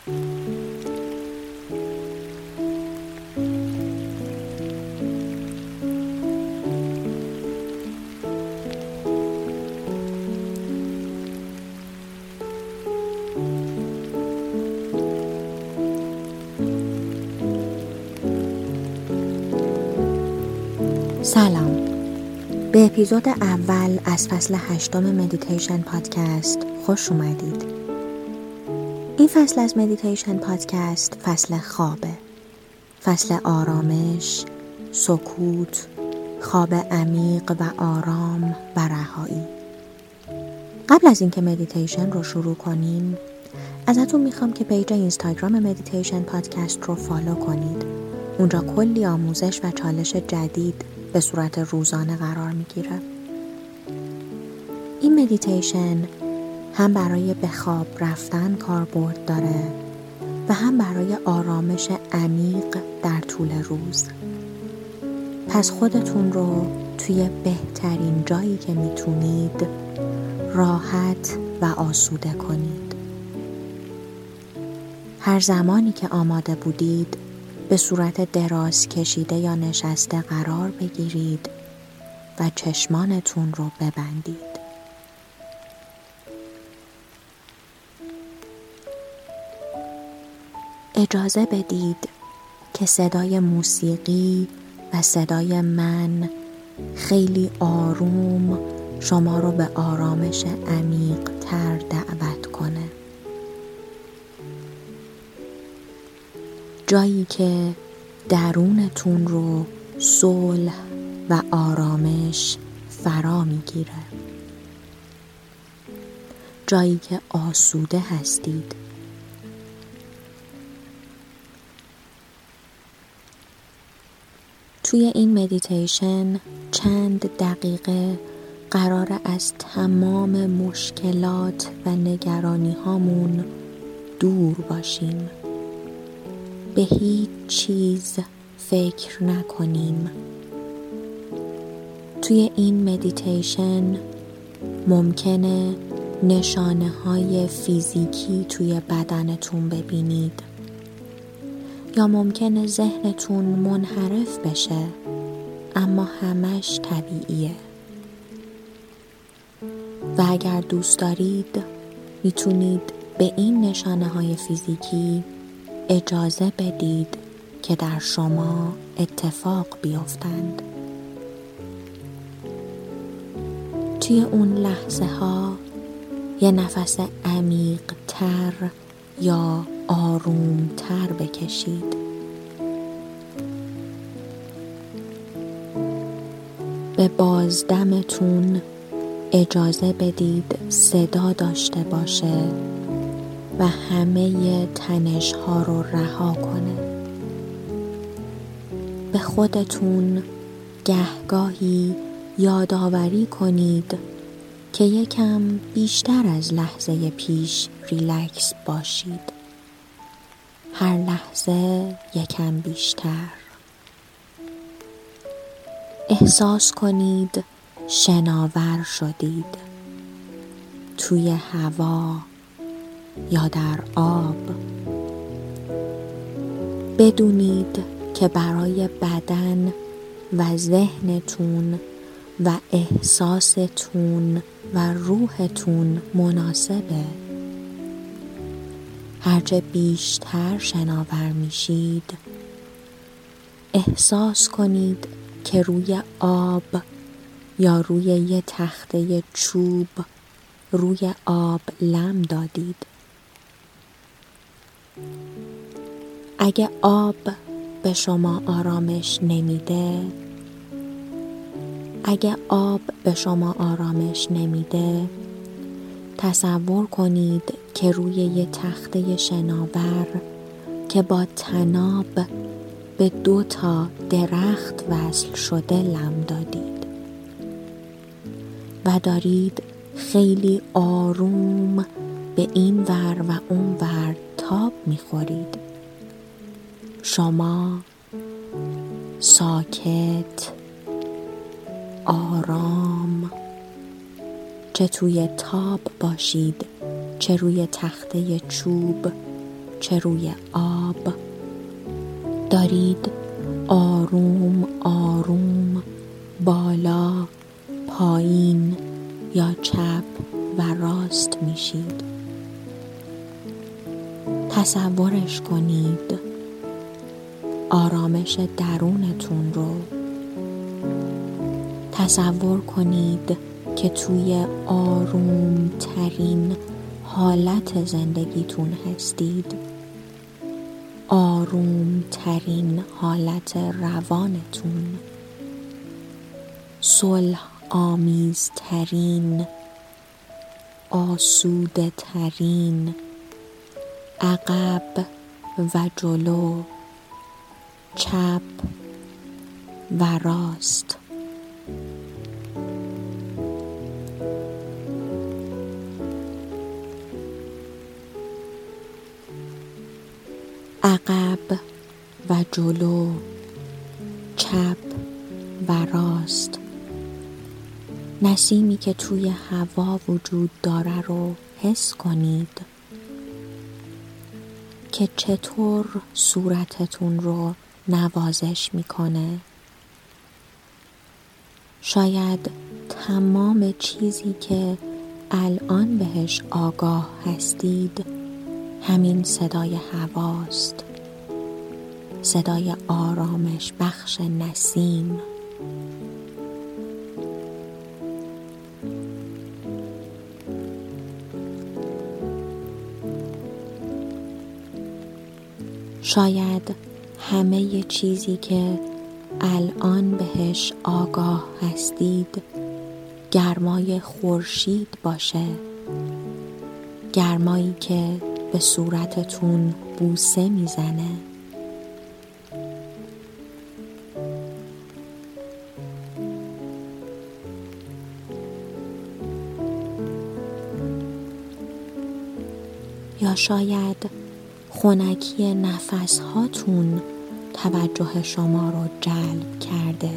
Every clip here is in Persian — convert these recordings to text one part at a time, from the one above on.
سلام. به اپیزود اول از فصل هشتم مدیتیشن پادکست خوش اومدید. این فصل از مدیتیشن پادکست فصل خوابه. فصل آرامش سکوت خواب عمیق و آرام و رهایی. قبل از اینکه مدیتیشن رو شروع کنیم ازتون می‌خوام که page اینستاگرام مدیتیشن پادکست رو follow کنید. اونجا کلی آموزش و چالش جدید به صورت روزانه قرار می‌گیره. این مدیتیشن هم برای به خواب رفتن کاربرد داره و هم برای آرامش عمیق در طول روز پس خودتون رو توی بهترین جایی که می‌تونید راحت و آسوده کنید هر زمانی که آماده بودید به صورت دراز کشیده یا نشسته قرار بگیرید و چشمانتون رو ببندید. اجازه بدید که صدای موسیقی و صدای من خیلی آروم شما رو به آرامش عمیق تر دعوت کنه. جایی که درونتون رو صلح و آرامش فرا می‌گیره جایی که آسوده هستید توی این مدیتیشن چند دقیقه قرار از تمام مشکلات و نگرانی هامون دور باشیم. به هیچ چیز فکر نکنیم. توی این مدیتیشن ممکنه نشانه های فیزیکی توی بدنتون ببینید. ممکنه ذهنتون منحرف بشه اما همش طبیعیه. و اگر دوست دارید می‌تونید به این نشانه های فیزیکی اجازه بدید که در شما اتفاق بیفتند. توی اون لحظه ها یه نفس عمیق تر یا آروم تر بکشید. به بازدمتون اجازه بدید صدا داشته باشه و همه تنش ها رو رها کنه. به خودتون گهگاهی یادآوری کنید که یکم بیشتر از لحظه پیش ریلکس باشید. هر لحظه یکم بیشتر. احساس کنید شناور شدید. توی هوا یا در آب. بدونید که برای بدن و ذهنتون و احساستون و روحتون مناسبه. هرچه بیشتر شناور میشید احساس کنید که روی آب یا روی یه تخته چوب روی آب لم دادید. اگه آب به شما آرامش نمیده اگه آب به شما آرامش نمیده تصور کنید که روی یه تخته شناور که با تناب به دو تا درخت وصل شده لم دادید و دارید خیلی آروم به این ور و اون ور تاب می‌خورید. شما ساکت آرام چه توی تاب باشید چه روی تخته چوب چه روی آب. دارید آروم آروم بالا پایین یا چپ و راست میشید. تصورش کنید آرامش درونتون رو. تصور کنید که توی آروم ترین حالت زندگیتون هستید. آروم ترین حالت روانتون. صلح آمیزترین آسوده ترین عقب و جلو چپ و راست. عقب و جلو چپ و راست. نسیمی که توی هوا وجود داره رو حس کنید که چطور صورتتون رو نوازش می‌کنه. شاید تمام چیزی که الان بهش آگاه هستید همین صدای هواست. صدای آرامش بخش نسیم. شاید همه چیزی که الان بهش آگاه هستید گرمای خورشید باشه. گرمایی که به صورتتون بوسه می‌زنه. یا شاید خونکی نفس هاتون توجه شما رو جلب کرده.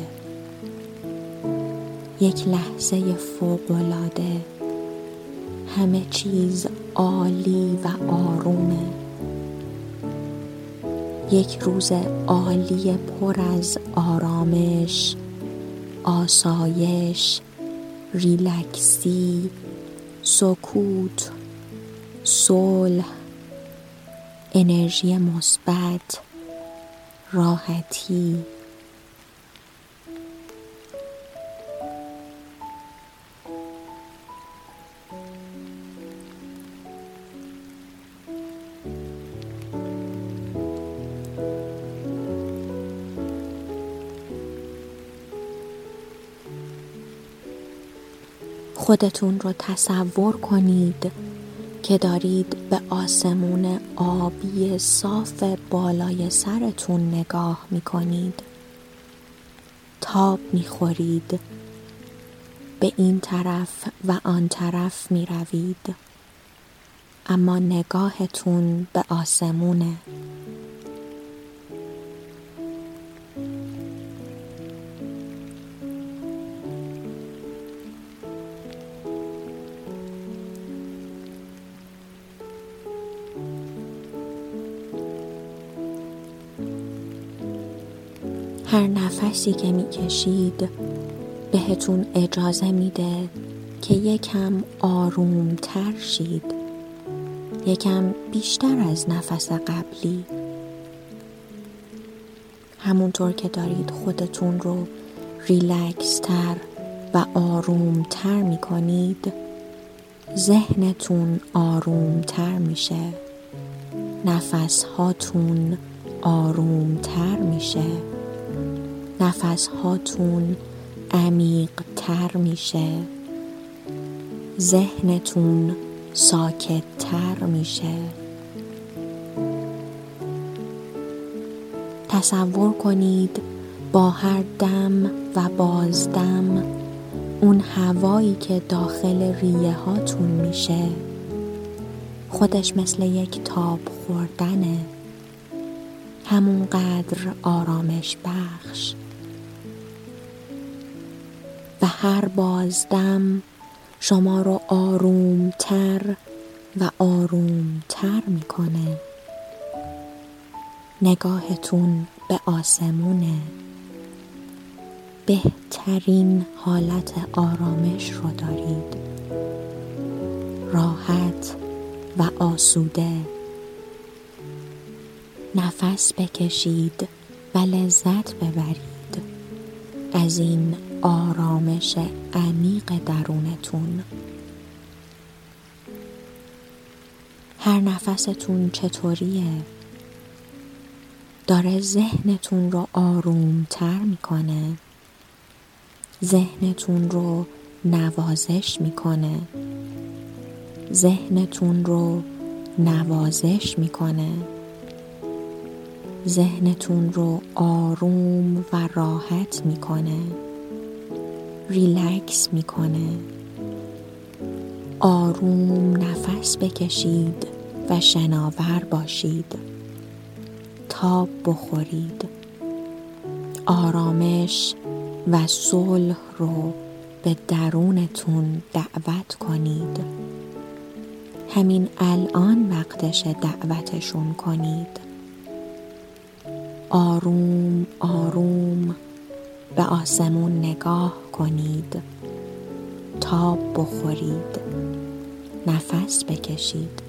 یک لحظه فوقالعاده. همه چیز عالی و آرومه. یک روز عالی پر از آرامش آسایش ریلکسی سکوت صلح انرژی مثبت راحتی. خودتون رو تصور کنید که دارید به آسمون آبی صاف بالای سرتون نگاه می کنید تاب می خورید به این طرف و آن طرف می روید اما نگاهتون به آسمونه. هر نفسی که می‌کشید. بهتون اجازه میده که یکم آروم تر شید. یکم بیشتر از نفس قبلی. همونطور که دارید خودتون رو ریلکس تر و آروم تر می کنید ذهنتون آروم تر میشه. نفس هاتون آروم تر میشه. نفس هاتون عمیق تر میشه. ذهنتون ساکت تر میشه. تصور کنید با هر دم و بازدم اون هوایی که داخل ریه هاتون میشه. خودش مثل یک تاب خوردنه. همونقدر آرامش بخش. و هر بازدم شما رو آرومتر و آرومتر می‌کنه. نگاهتون به آسمونه. بهترین حالت آرامش رو دارید. راحت و آسوده. نفس بکشید و لذت ببرید. از این آرامش عمیق درونتون. هر نفستون چطوریه؟ داره ذهنتون رو آرومتر می‌کنه. ذهنتون رو نوازش می‌کنه. ذهنتون رو نوازش می‌کنه. ذهنتون رو آروم و راحت می‌کنه. ریلکس می‌کنه. آروم نفس بکشید و شناور باشید. تاب بخورید. آرامش و صلح رو به درونتون دعوت کنید. همین الان وقتش دعوتشون کنید. آروم آروم به آسمون نگاه کنید تاب بخورید نفس بکشید.